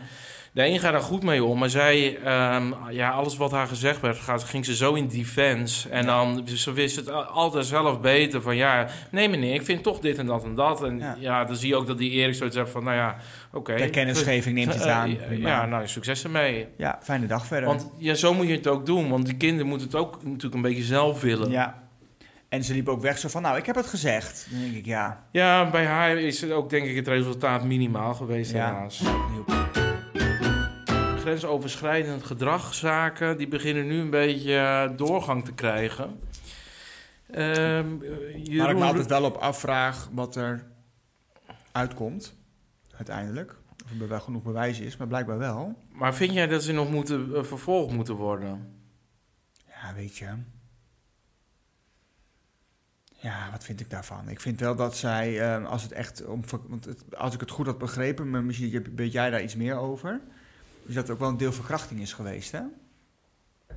De een gaat er goed mee om, maar zij, ehm, ja, alles wat haar gezegd werd, gaat, ging ze zo in defense. En dan, ze wist het al- altijd zelf beter van, ja, nee meneer, ik vind toch dit en dat en dat. En Ja. ja, dan zie je ook dat die Erik zoiets heeft van, nou ja, oké. Ter kennisgeving neemt het Eh, aan. eh, ja, nou, succes ermee. Ja, fijne dag verder. Want ja, zo moet je het ook doen. Want die kinderen moeten het ook natuurlijk een beetje zelf willen. Ja, Ja. En ze liep ook weg zo van, nou, ik heb het gezegd. Dan denk ik, ja. bij haar is het ook denk ik het resultaat minimaal geweest Ja. helaas. Grensoverschrijdend gedragszaken, die beginnen nu een beetje eh, doorgang te krijgen. Ehm eh, Waar ik Jeroen- me altijd wel op afvraag wat er uitkomt, uiteindelijk. Of er wel genoeg bewijs is, maar blijkbaar wel. Maar vind jij dat ze nog moeten, eh, vervolgd moeten worden? Ja, weet je. Ja, wat vind ik daarvan? Ik vind wel dat zij, eh, als het echt om. Want het- als ik het goed had begrepen, maar misschien weet jij daar iets meer over. Is dat ook wel een deel verkrachting is geweest, hè?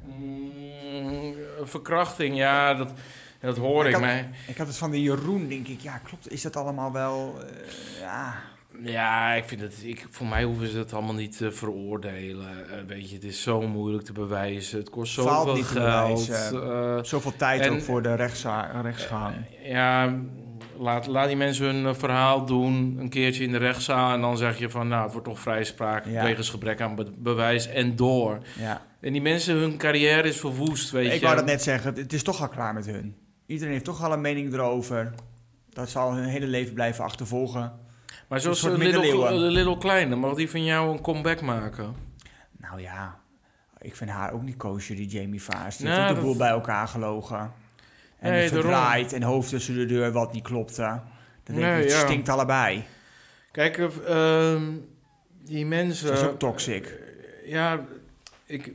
Mm, verkrachting, ja, dat, dat hoor Ik ik. had- mij. Ik had het van de Jeroen, denk ik. Ja, klopt. Is dat allemaal wel. eh, ja. Ja, ik vind het. Ik, voor mij hoeven ze het allemaal niet te veroordelen. Eh, weet je, het is zo moeilijk te bewijzen. Het kost zoveel geld. eh, Zoveel tijd En- ook voor de rechtsgang. ja, laat, laat die mensen hun eh, verhaal doen. Een keertje in de rechtszaal. En dan zeg je van, nou, het wordt toch vrijspraak. Ja. Wegens gebrek aan be- bewijs en door. ja. En die mensen, hun carrière is verwoest, weet Ik je. wou dat net zeggen. Het is toch al klaar met hun. Iedereen heeft toch al een mening erover. Dat zal hun hele leven blijven achtervolgen. maar zoals een de Little, de Little Kleine, mag die van jou een comeback maken? Nou ja, ik vind haar ook niet koosje, die Jamie Vaas. Die Nou, heeft ook de dat- boel bij elkaar gelogen. En Nee, verdraaid en hoofd tussen de deur wat niet klopte. Dan denk Nee, ik, het ja. stinkt allebei. Kijk, eh, ehm, die mensen... Dat is ook toxic. Ja, ik,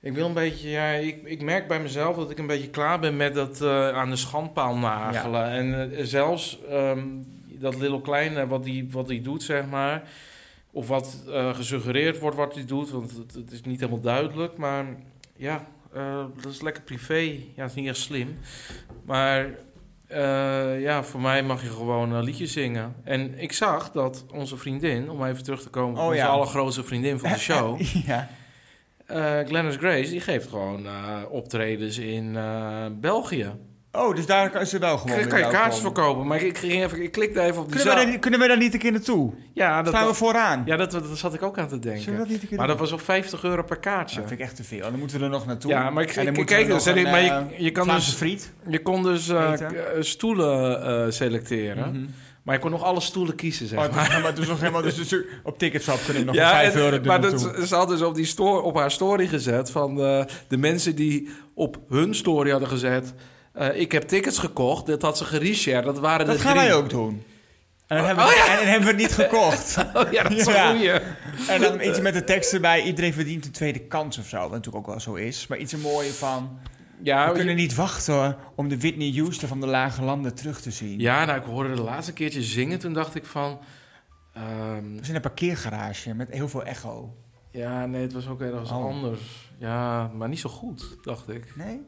ik wil een beetje... Ja, ik, ik merk bij mezelf dat ik een beetje klaar ben met dat eh, aan de schandpaal nagelen. En eh, zelfs ehm, dat Little Kleine, wat die, wat die doet, zeg maar... Of wat gesuggereerd wordt wat hij doet, want het, het is niet helemaal duidelijk. Maar ja, eh, dat is lekker privé. Ja, het is niet echt slim. Maar eh, ja, voor mij mag je gewoon een liedje zingen. En ik zag dat onze vriendin, om even terug te komen op Oh, onze ja. allergrootste vriendin van de show... ja. eh Glennis Grace, die geeft gewoon eh, optredens in eh, België. Oh, dus daar is ze wel gewoon Kan, kan je kaartjes verkopen? Maar ik, ging even, ik klikte even op die Kunnen we, zaal. daar, kunnen we daar niet een keer naartoe? Ja, dat, Staan we vooraan? ja dat, dat zat ik ook aan te Zullen we denken. dat niet een keer Maar dat was op 50 euro per kaartje. Dat vind ik echt te veel. Dan moeten we er nog naartoe. Ja, maar ik, En dan ik, moeten kijk we dus. nog en ik- maar een, je, je kan dus, friet. je kon dus eh, eh, stoelen eh, selecteren. Mhm. Maar je kon nog alle stoelen kiezen, zeg Oh, maar. maar het is nog helemaal... Dus, op Ticketshop kunnen we nog Ja, voor 5 en- euro maar dat, ze had dus op, die op haar story gezet van eh, de mensen die op hun story hadden gezet. Eh, ik heb tickets gekocht, dat had ze gereshared. Dat waren Dat de gaan drie. wij ook doen. En dan, Oh, hebben, we, oh ja. en dan hebben we het niet gekocht. Oh, ja, dat is Ja. goeie. en dan iets met de tekst erbij. Iedereen verdient een tweede kans of zo. Wat natuurlijk ook wel zo is. Maar iets een mooie van... Ja, we je- kunnen niet wachten om de Whitney Houston van de Lage Landen terug te zien. ja, nou, ik hoorde de laatste keertje zingen. Toen dacht ik van... ehm, We zijn in een parkeergarage met heel veel echo. ja, nee, het was ook ergens Oh. anders. Ja, maar niet zo goed, dacht ik. Nee?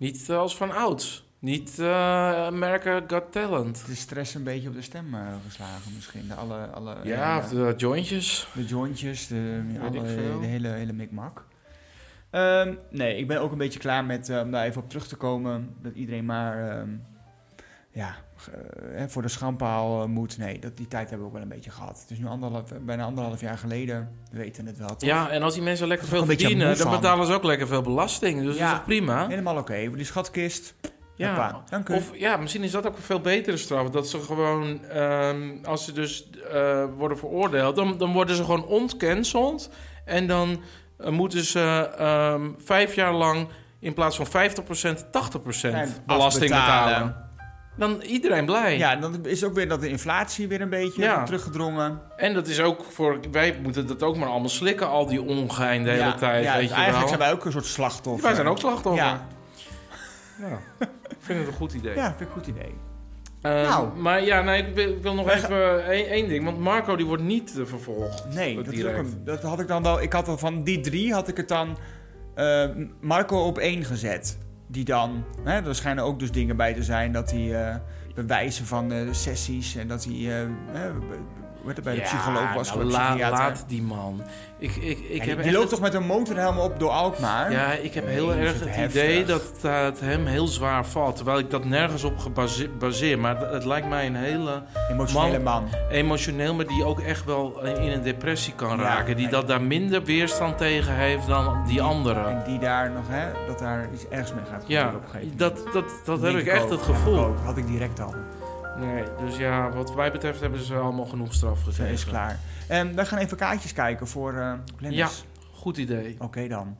Niet eh, als van ouds. Niet eh America Got Talent. De stress een beetje op de stem eh, geslagen misschien. De, alle, alle, Ja, of de jointjes. de jointjes, de, alle, de hele, hele mikmak. Ehm, nee, ik ben ook een beetje klaar met, om daar even op terug te komen, dat iedereen maar ehm, ja, voor de schandpaal eh, moet. Nee, dat, die tijd hebben we ook wel een beetje gehad. Het is nu anderhalf, bijna anderhalf jaar geleden, we weten het wel. toch? Ja, en als die mensen lekker veel er verdienen, dan betalen ze ook lekker veel belasting. Dus Ja. dat is prima? Helemaal oké, die schatkist. Ja. Hoppa, dank u. Of ja, misschien is dat ook een veel betere straf. Dat ze gewoon, ehm, als ze dus eh, worden veroordeeld, dan, dan worden ze gewoon ontcanceld. En dan eh, moeten ze ehm, vijf jaar lang in plaats van 50% 80% En belasting betalen. Dan iedereen blij. ja, dan is ook weer dat de inflatie weer een beetje Ja. teruggedrongen. En dat is ook voor, wij moeten dat ook maar allemaal slikken, al die ongein de hele ja, tijd. ja, weet je eigenlijk wel. zijn wij ook een soort slachtoffer. Wij zijn ook slachtoffer. Ja. Ik vind het een goed idee. ja vind ik een goed idee. Eh, Nou. Maar ja, nee, ik wil, ik wil nog Wij even één, één ding. Want Marco die wordt niet eh, vervolgd. Nee, dat, een- dat had ik dan wel. Ik had dan van die drie had ik het dan eh, Marco op één gezet. Die dan, hè, er schijnen ook dus dingen bij te zijn dat hij eh, bewijzen van eh, sessies en dat hij eh, heet het, bij de Ja, psycholoog was, nou, la- laat die man. Ik, ik, ik heb die echt loopt het- toch met een motorhelm op door Alkmaar? Ja, ik heb Nee, heel dat erg het heftig. idee dat het, eh, het hem heel zwaar valt. Terwijl ik dat nergens op gebase- baseer. Maar het, lijkt mij een hele Emotionele man. emotioneel, maar die ook echt wel in een depressie kan Ja, raken. Die dat daar minder weerstand tegen heeft dan die anderen. En die daar nog, hè, dat daar iets ergs mee gaat gebeuren Ja, op een gegeven moment. dat, dat, dat heb Denk ik echt ook, het heb gevoel. ook. Had ik direct al. Nee, dus ja, wat mij betreft hebben ze allemaal genoeg straf gegeven. is klaar. En wij gaan even kaartjes kijken voor Glennis. Ja. Goed idee. Oké dan.